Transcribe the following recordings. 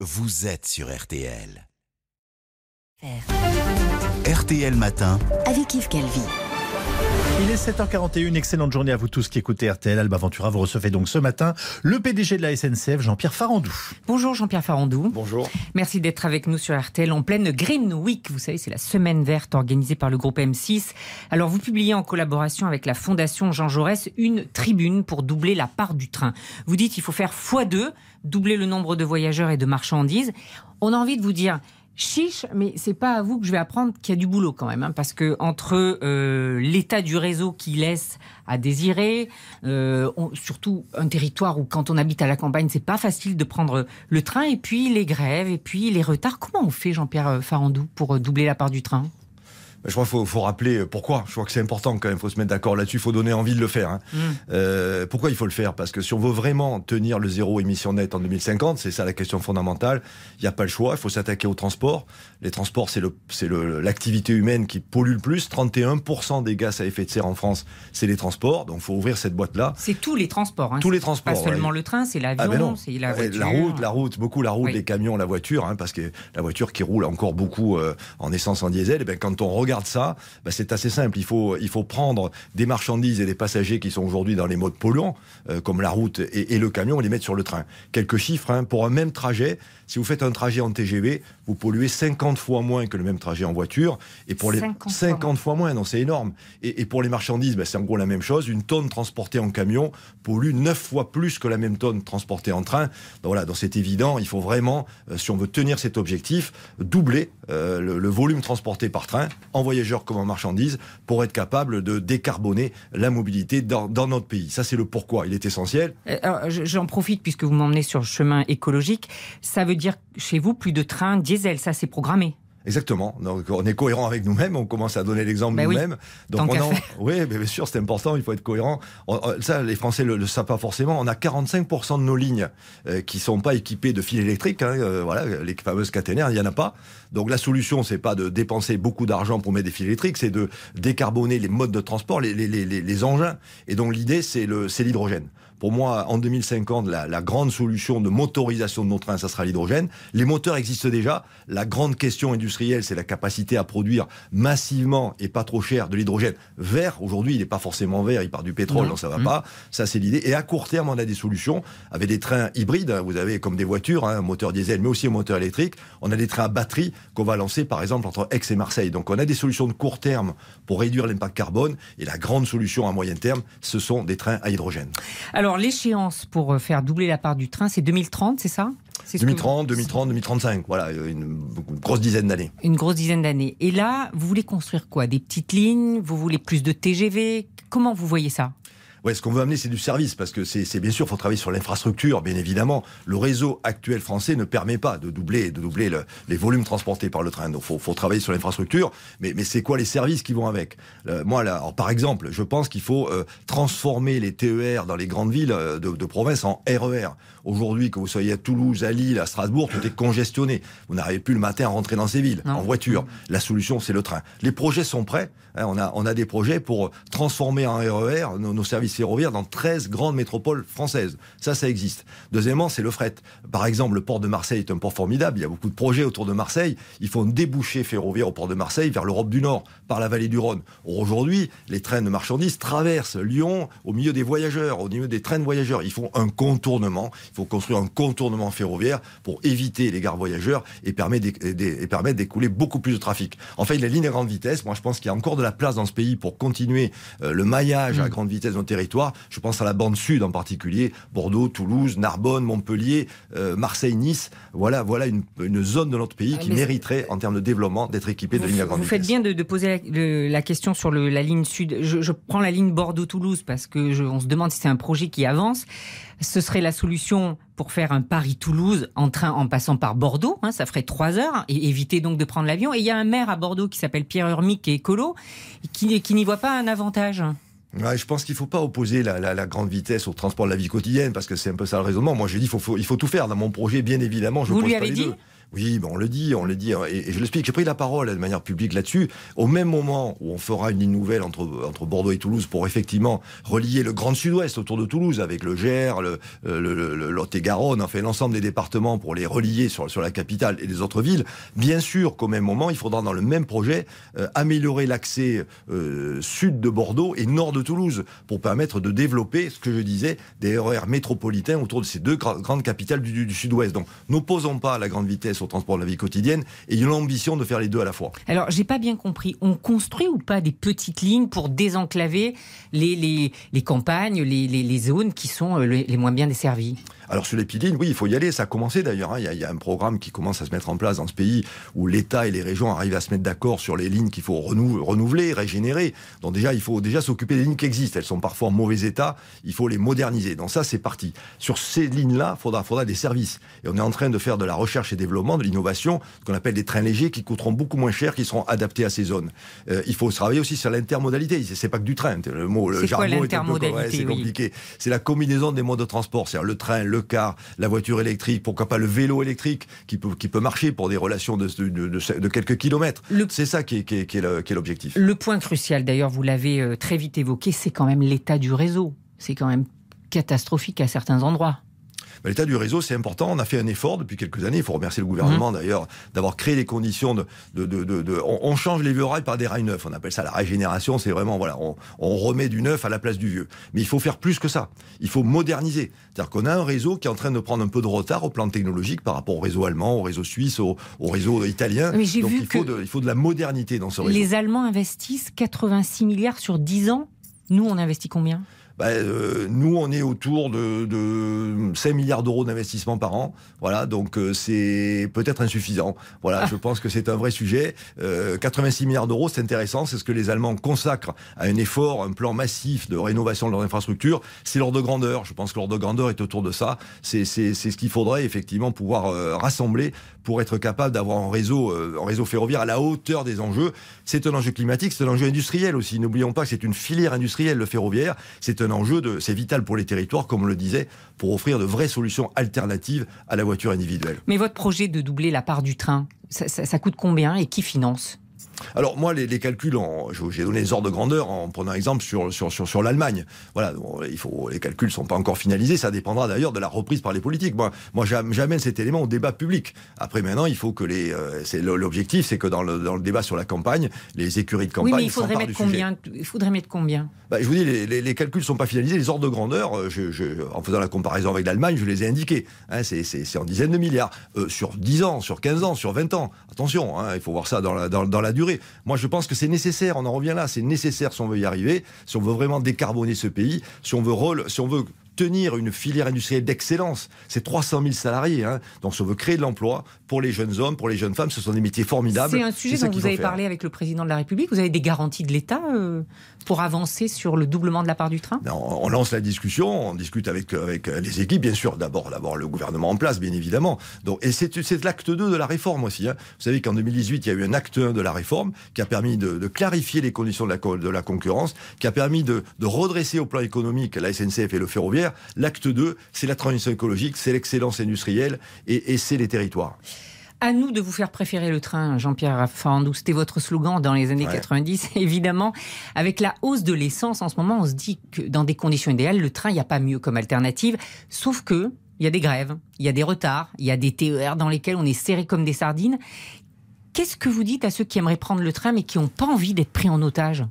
vous êtes sur RTL. RTL Matin. avec Yves Calvi. Il est 7h41, excellente journée à vous tous qui écoutez RTL. Alba Ventura, vous recevez donc ce matin le PDG de la SNCF, Jean-Pierre Farandou. Bonjour Jean-Pierre Farandou. Bonjour. Merci d'être avec nous sur RTL en pleine Green Week. Vous savez, c'est la semaine verte organisée par le groupe M6. Alors, vous publiez en collaboration avec la Fondation Jean Jaurès une tribune pour doubler la part du train. Vous dites qu'il faut faire x2, doubler le nombre de voyageurs et de marchandises. On a envie de vous dire, Chiche, mais c'est pas à vous que je vais apprendre qu'il y a du boulot quand même, hein, parce que entre euh, l'état du réseau qui laisse à désirer, euh, surtout un territoire où quand on habite à la campagne, c'est pas facile de prendre le train, et puis les grèves, et puis les retards. Comment on fait, Jean-Pierre Farandou, pour euh, doubler la part du train? Je crois qu'il faut, faut rappeler pourquoi. Je crois que c'est important quand même. Il faut se mettre d'accord là-dessus. Il faut donner envie de le faire. hein. Mm. Euh, pourquoi il faut le faire? Parce que si on veut vraiment tenir le zéro émission nette en 2050, c'est ça la question fondamentale. Il n'y a pas le choix. Il faut s'attaquer au transport. Les transports, c'est le, c'est le, l'activité humaine qui pollue le plus. 31% des gaz à effet de serre en France, c'est les transports. Donc, il faut ouvrir cette boîte-là. C'est tous les transports. Hein. Tous les Pas transports. seulement ouais. le train, c'est Ah ben l'avion, c'est la voiture. La route, la route, beaucoup la route, Oui. les camions, la voiture, hein, parce que la voiture qui roule encore beaucoup euh, en essence, en diesel, et ben, quand on regarde ça, ben, c'est assez simple. Il faut, il faut prendre des marchandises et des passagers qui sont aujourd'hui dans les modes polluants, euh, comme la route et, et le camion, et les mettre sur le train. Quelques chiffres, hein, pour un même trajet, si vous faites un trajet en TGV, vous polluez 50 fois moins que le même trajet en voiture, et pour les 50 fois 50 fois moins, non, c'est énorme. Et, et pour les marchandises, ben, c'est en gros la même chose. Une tonne transportée en camion pollue 9 fois plus que la même tonne transportée en train. Voilà, donc c'est évident, il faut vraiment, euh, si on veut tenir cet objectif, doubler euh, le, le volume transporté par train, en voyageurs comme en marchandises, pour être capable de décarboner la mobilité dans, dans notre pays. Ça, c'est le pourquoi. Il est essentiel. Euh, J'en profite puisque vous m'emmenez sur le chemin écologique. Ça veut dire chez vous plus de trains diesel, ça c'est programmé. Exactement. Donc, on est cohérent avec nous-mêmes. On commence à donner l'exemple Ben oui. nous-mêmes. Tant Donc, on en- oui, mais bien sûr, c'est important. Il faut être cohérent. Ça, les Français le, le savent pas forcément. On a 45% de nos lignes euh, qui sont pas équipées de fils électriques. hein. Euh, voilà, les fameuses caténaires, il y en a pas. Donc, la solution, c'est pas de dépenser beaucoup d'argent pour mettre des fils électriques, c'est de décarboner les modes de transport, les, les, les, les- les engins. Et donc, l'idée, c'est l'hydrogène. Pour moi, en 2050, la, la grande solution de motorisation de nos trains, ça sera l'hydrogène. Les moteurs existent déjà. La grande question industrielle, c'est la capacité à produire massivement et pas trop cher de l'hydrogène vert. Aujourd'hui, il n'est pas forcément vert, il part du pétrole, donc ça va Mmh. pas. Ça, c'est l'idée. Et à court terme, on a des solutions avec des trains hybrides. hein. Vous avez comme des voitures, hein, un moteur diesel, mais aussi un moteur électrique. On a des trains à batterie qu'on va lancer, par exemple, entre Aix et Marseille. Donc, on a des solutions de court terme pour réduire l'impact carbone. Et la grande solution à moyen terme, ce sont des trains à hydrogène. Alors l'échéance pour euh, faire doubler la part du train, c'est 2030, c'est ça? C'est ce que 2030, 2030, 2035. Voilà, une, une grosse dizaine d'années. Une grosse dizaine d'années. Et là, vous voulez construire quoi? Des petites lignes? Vous voulez plus de TGV Comment vous voyez ça? Ouais, ce qu'on veut amener, c'est du service, parce que c'est bien sûr, faut travailler sur l'infrastructure, bien évidemment. Le réseau actuel français ne permet pas de doubler, de doubler le- les volumes transportés par le train. Donc, faut, faut travailler sur l'infrastructure. Mais, mais c'est quoi les services qui vont avec? Euh, Moi, là, alors, par exemple, je pense qu'il faut euh, transformer les TER dans les grandes villes euh, de, de province en RER. Aujourd'hui, que vous soyez à Toulouse, à Lille, à Strasbourg, tout est congestionné. Vous n'arrivez plus le matin à rentrer dans ces villes Non. en voiture. La solution, c'est le train. Les projets sont prêts. Hein, on, a, on a des projets pour transformer en RER nos, nos services ferroviaires dans 13 grandes métropoles françaises. Ça, ça existe. Deuxièmement, c'est le fret. Par exemple, le port de Marseille est un port formidable. Il y a beaucoup de projets autour de Marseille. Il faut un débouché ferroviaire au port de Marseille vers l'Europe du Nord, par la vallée du Rhône. Aujourd'hui, les trains de marchandises traversent Lyon au milieu des voyageurs, au milieu des trains de voyageurs. Ils font un contournement. Il faut construire un contournement ferroviaire pour éviter les gares voyageurs et permettre d'é- d'é- et permettre d'écouler beaucoup plus de trafic. En fait, les lignes à grande vitesse, moi je pense qu'il y a encore de la place dans ce pays pour continuer euh, le maillage à grande vitesse dans le Je pense à la bande sud en particulier, Bordeaux, Toulouse, Narbonne, Montpellier, euh, Marseille, Nice. Voilà, voilà une, une zone de notre pays Ah, qui mériterait en termes de développement d'être équipée de lignes à grande vous vitesse. faites bien de, de poser la, question sur le- la ligne sud. Je, je prends la ligne Bordeaux-Toulouse parce que je- on se demande si c'est un projet qui avance. Ce serait la solution pour faire un Paris-Toulouse en train en passant par Bordeaux. hein, ça ferait trois heures et éviter donc de prendre l'avion. Et il y a un maire à Bordeaux qui s'appelle Pierre Urmic, qui est écolo, qui n'y voit pas un avantage. Ouais, je pense qu'il faut pas opposer la, la- la grande vitesse au transport de la vie quotidienne parce que c'est un peu ça le raisonnement. Moi, je dis faut, faut, il faut tout faire dans mon projet, bien évidemment. Je Vous pose lui pas avez les dit deux. Oui, ben on le dit, on le dit, et, je l'explique. J'ai pris la parole de manière publique là-dessus. Au même moment où on fera une ligne nouvelle entre, Bordeaux et Toulouse pour effectivement relier le Grand Sud-Ouest autour de Toulouse avec le Gers, le, le, Lot-et-Garonne, enfin l'ensemble des départements pour les relier sur, la capitale et les autres villes. Bien sûr qu'au même moment, il faudra dans le même projet euh, améliorer l'accès euh, sud de Bordeaux et nord de Toulouse pour permettre de développer, ce que je disais, des horaires métropolitains autour de ces deux grandes capitales du, du Sud-Ouest. Donc, n'opposons pas la grande vitesse transport de la vie quotidienne et l'ambition de faire les deux à la fois. Alors, j'ai pas bien compris. On construit ou pas des petites lignes pour désenclaver les, les, campagnes, les, les, les, zones qui sont euh, les moins bien desservies? Alors sur les pilines, oui, il faut y aller. Ça a commencé d'ailleurs. Hein. Il, y a un programme qui commence à se mettre en place dans ce pays où l'État et les régions arrivent à se mettre d'accord sur les lignes qu'il faut renouveler, régénérer. Donc déjà, il faut déjà s'occuper des lignes qui existent. Elles sont parfois en mauvais état. Il faut les moderniser. Donc ça, c'est parti. Sur ces lignes-là, il faudra, faudra des services. Et on est en train de faire de la recherche et développement, de l'innovation, ce qu'on appelle des trains légers qui coûteront beaucoup moins cher, qui seront adaptés à ces zones. Euh, il faut travailler aussi sur l'intermodalité. C'est pas que du train. Le mot, le jargon est un peu c'est compliqué. C'est la combinaison des modes de transport. C'est-à-dire le train, le car, la voiture électrique, pourquoi pas le vélo électrique qui peut, qui peut marcher pour des relations de, de, quelques kilomètres. C'est ça qui est, qui est, l'objectif. Le point crucial, d'ailleurs, vous l'avez euh, très vite évoqué, c'est quand même l'état du réseau. C'est quand même catastrophique à certains endroits. Bah, l'état du réseau, c'est important. On a fait un effort depuis quelques années. Il faut remercier le gouvernement mmh. d'ailleurs d'avoir créé les conditions de. de, de, de on, change les vieux rails par des rails neufs. On appelle ça la régénération. C'est vraiment voilà, on, on, remet du neuf à la place du vieux. Mais il faut faire plus que ça. Il faut moderniser. C'est-à-dire qu'on a un réseau qui est en train de prendre un peu de retard au plan technologique par rapport au réseau allemand, au réseau suisse, au, réseau italien. Mais Donc vu il faut, de, il faut de la modernité dans ce réseau. Les Allemands investissent 86 milliards sur 10 ans. Nous, on investit combien? Bah, euh, nous, on est autour de, de 5 milliards d'euros d'investissement par an. Voilà, donc euh, c'est peut-être insuffisant. Voilà, ah. je pense que c'est un vrai sujet. 86 euh, milliards d'euros, c'est intéressant. C'est ce que les Allemands consacrent à un effort, un plan massif de rénovation de leur infrastructure. C'est l'ordre de grandeur. Je pense que l'ordre de grandeur est autour de ça. C'est ce qu'il faudrait effectivement pouvoir rassembler pour être capable d'avoir un réseau, un réseau ferroviaire à la hauteur des enjeux. C'est un enjeu climatique, c'est un enjeu industriel aussi. N'oublions pas que c'est une filière industrielle, le ferroviaire. C'est un enjeu de, c'est vital pour les territoires, comme on le disait, pour offrir de vraies solutions alternatives à la voiture individuelle. Mais votre projet de doubler la part du train, ça coûte combien et qui finance? Alors moi, les, calculs, j'ai donné les ordres de grandeur en prenant exemple sur, sur, sur, l'Allemagne. Voilà, il faut, les calculs sont pas encore finalisés, ça dépendra d'ailleurs de la reprise par les politiques. Moi, moi j'amène cet élément au débat public. Après maintenant, il faut que les, euh, c'est l'objectif, c'est que dans le, dans le débat sur la campagne, les écuries de campagne. Oui, mais il faudrait mettre combien? Il faudrait mettre combien? Bah, Je vous dis, les, les, les, calculs sont pas finalisés, les ordres de grandeur. Euh, je, je, en faisant la comparaison avec l'Allemagne, je les ai indiqués. Hein, c'est en dizaines de milliards euh, sur 10 ans, sur 15 ans, sur 20 ans. Attention, hein, il faut voir ça dans la, dans, dans la Moi, je pense que c'est nécessaire, on en revient là, c'est nécessaire si on veut y arriver, si on veut vraiment décarboner ce pays, si on veut, si on veut tenir une filière industrielle d'excellence. C'est 300 000 salariés. Hein. Donc, si on veut créer de l'emploi pour les jeunes hommes, pour les jeunes femmes, ce sont des métiers formidables. C'est un sujet dont vous avez parlé avec le président de la République. Vous avez des garanties de l'État euh, pour avancer sur le doublement de la part du train? On lance la discussion, on discute avec, avec les équipes, bien sûr. D'abord, d'abord le gouvernement en place, bien évidemment. Donc, et c'est l'acte 2 de la réforme aussi. Hein. Vous savez qu'en 2018, il y a eu un acte 1 de la réforme qui a permis de, de clarifier les conditions de la, de la concurrence, qui a permis de, de redresser au plan économique la SNCF et le ferroviaire. L'acte 2, c'est la transition écologique, c'est l'excellence industrielle et, et c'est les territoires. À nous de vous faire préférer le train, Jean-Pierre Farandou. C'était votre slogan dans les années 90. Évidemment, avec la hausse de l'essence en ce moment, on se dit que dans des conditions idéales, le train, il n'y a pas mieux comme alternative. Sauf que il y a des grèves, il y a des retards, il y a des TER dans lesquels on est serré comme des sardines. Qu'est-ce que vous dites à ceux qui aimeraient prendre le train mais qui n'ont pas envie d'être pris en otage?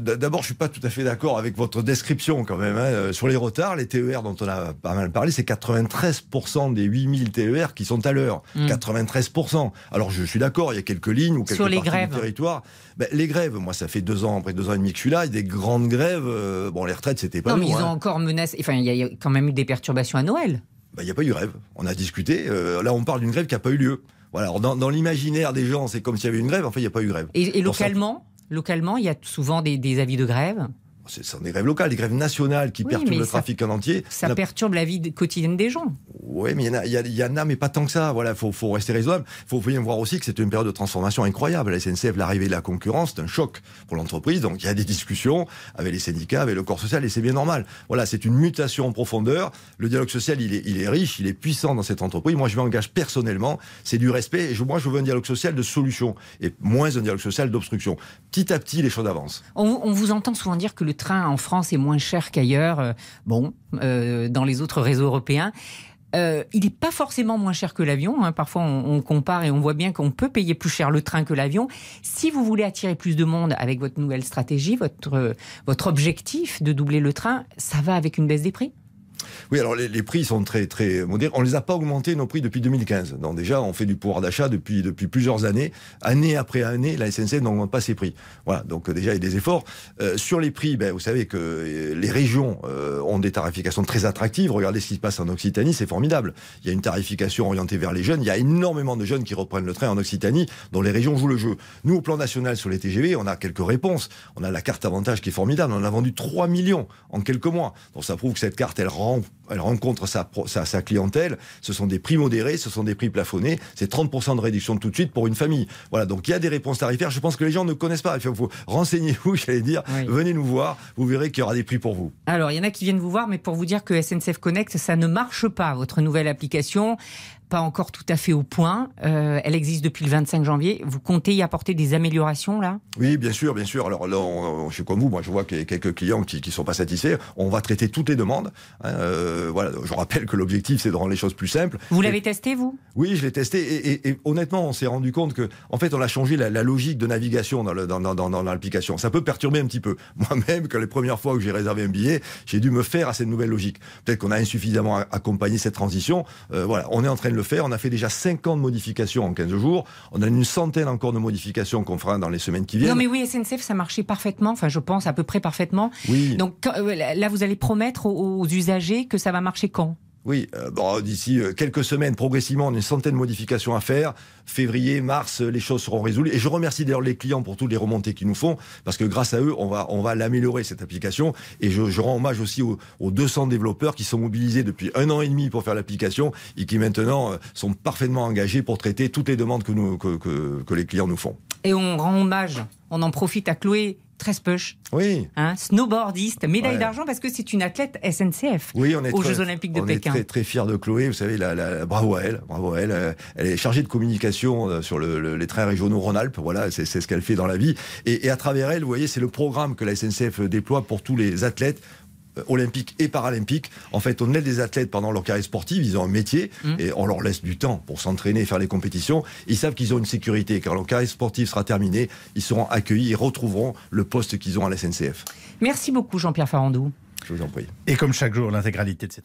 D'abord, je suis pas tout à fait d'accord avec votre description quand même. Hein. Euh, sur les retards, les TER dont on a pas mal parlé, c'est 93% des 8000 TER qui sont à l'heure. 93%. Hmm. Alors je suis d'accord, il y a quelques lignes ou quelques sur les grèves. du territoire. Ben, les grèves, moi ça fait deux ans, après deux ans et demi que je suis là, il y a des grandes grèves. Euh, bon, les retraites, c'était pas Non, mais ils ont hein. encore menacé. Enfin, il y, a quand même eu des perturbations à Noël. Ben, il n'y a pas eu grève. On a discuté. là, on parle d'une grève qui n'a pas eu lieu. Voilà. Alors, dans, l'imaginaire des gens, c'est comme s'il y avait une grève. En fait, il n'y a pas eu grève. Et, localement Localement, il y a souvent des, avis de grève Ce sont des grèves locales, des grèves nationales qui Oui, perturbent le ça- trafic en entier. Ça a- perturbe la vie quotidienne des gens. Oui, mais il y, en a, il y, a- il y en a, mais pas tant que ça. Voilà, faut, faut rester raisonnable. Faut bien voir aussi que c'est une période de transformation incroyable. La SNCF, l'arrivée de la concurrence, c'est un choc pour l'entreprise. Donc il y a des discussions avec les syndicats, avec le corps social, et c'est bien normal. Voilà, c'est une mutation en profondeur. Le dialogue social, il est, il est riche, il est puissant dans cette entreprise. Moi, je m'engage personnellement. C'est du respect. Et je, moi, je veux un dialogue social de solution et moins un dialogue social d'obstruction. Petit à petit, les choses avancent. On, on vous entend souvent dire que le train en France est moins cher qu'ailleurs, euh, bon, euh, dans les autres réseaux européens. Euh, il n'est pas forcément moins cher que l'avion. hein. Parfois, on, on compare et on voit bien qu'on peut payer plus cher le train que l'avion. Si vous voulez attirer plus de monde avec votre nouvelle stratégie, votre, votre objectif de doubler le train, ça va avec une baisse des prix Oui, alors les, prix sont très très modérés. On les a pas augmentés nos prix depuis 2015. Donc déjà, on fait du pouvoir d'achat depuis depuis plusieurs années, année après année. La SNCF n'augmente pas ses prix. Voilà. Donc euh, déjà, il y a des efforts Euh, sur les prix. Ben, vous savez que euh, les régions ont des tarifications très attractives. Regardez ce qui se passe en Occitanie, c'est formidable. Il y a une tarification orientée vers les jeunes. Il y a énormément de jeunes qui reprennent le train en Occitanie, dont les régions jouent le jeu. Nous, au plan national sur les TGV, on a quelques réponses. On a la carte avantage qui est formidable. On en a vendu 3 millions en quelques mois. Donc ça prouve que cette carte, elle rend elle rencontre sa, pro- sa, sa clientèle. Ce sont des prix modérés, ce sont des prix plafonnés. C'est 30% de réduction tout de suite pour une famille. Voilà, donc il y a des réponses tarifaires. Je pense que les gens ne connaissent pas. Il faut, faut renseignez-vous, j'allais dire. Oui. Venez nous voir, vous verrez qu'il y aura des prix pour vous. Alors, il y en a qui viennent vous voir, mais pour vous dire que SNCF Connect, ça ne marche pas, votre nouvelle application. Pas encore tout à fait au point. Euh, elle existe depuis le 25 janvier. Vous comptez y apporter des améliorations, là? Oui, bien sûr, bien sûr. Alors là, on- je suis comme vous, moi je vois qu'il y a quelques clients qui ne sont pas satisfaits. On va traiter toutes les demandes. hein. Euh, voilà, je rappelle que l'objectif c'est de rendre les choses plus simples. Vous l'avez testé, vous? Oui, je l'ai testé et, et- et honnêtement, on s'est rendu compte que, en fait, on a changé la, la logique de navigation dans, le- dans, dans, dans, l'application. Ça peut perturber un petit peu. Moi-même, que les premières fois que j'ai réservé un billet, j'ai dû me faire à cette nouvelle logique. Peut-être qu'on a insuffisamment accompagné cette transition. Euh, voilà, on est en train de le faire. On a fait déjà 50 modifications en 15 jours. On a une centaine encore de modifications qu'on fera dans les semaines qui viennent. Non, mais oui, SNCF, ça marchait parfaitement. Enfin, je pense à peu près parfaitement. Oui. Donc euh, là, vous allez promettre aux, aux usagers que ça va marcher quand? Oui, euh, d'ici euh, quelques semaines, progressivement, on a une centaine de modifications à faire. Février, mars, euh, les choses seront résolues. Et je remercie d'ailleurs les clients pour toutes les remontées qu'ils nous font, parce que grâce à eux, on va, on l'améliorer, cette application. Et je, rends hommage aussi aux, aux 200 développeurs qui sont mobilisés depuis un an et demi pour faire l'application et qui maintenant sont parfaitement engagés pour traiter toutes les demandes que, que les clients nous font. Et on rend hommage, on en profite à Chloé Trespech, Oui. hein, snowboardiste, médaille Ouais. d'argent parce que c'est une athlète SNCF. Oui, on est aux très, Jeux Olympiques de on Pékin. est très très fiers de Chloé. Vous savez, la, la- bravo à elle, bravo à elle. Euh, Elle est chargée de communication euh, sur le- le- les trains régionaux Rhône-Alpes. Voilà, c'est ce qu'elle fait dans la vie. Et, et à travers elle, vous voyez, c'est le programme que la SNCF déploie pour tous les athlètes olympiques et paralympiques. En fait, on aide des athlètes pendant leur carrière sportive, ils ont un métier Mmh. et on leur laisse du temps pour s'entraîner et faire les compétitions. Ils savent qu'ils ont une sécurité. Quand leur carrière sportive sera terminée, ils seront accueillis et retrouveront le poste qu'ils ont à la SNCF. Merci beaucoup, Jean-Pierre Farandou. Je vous en prie. Et comme chaque jour, l'intégralité de cette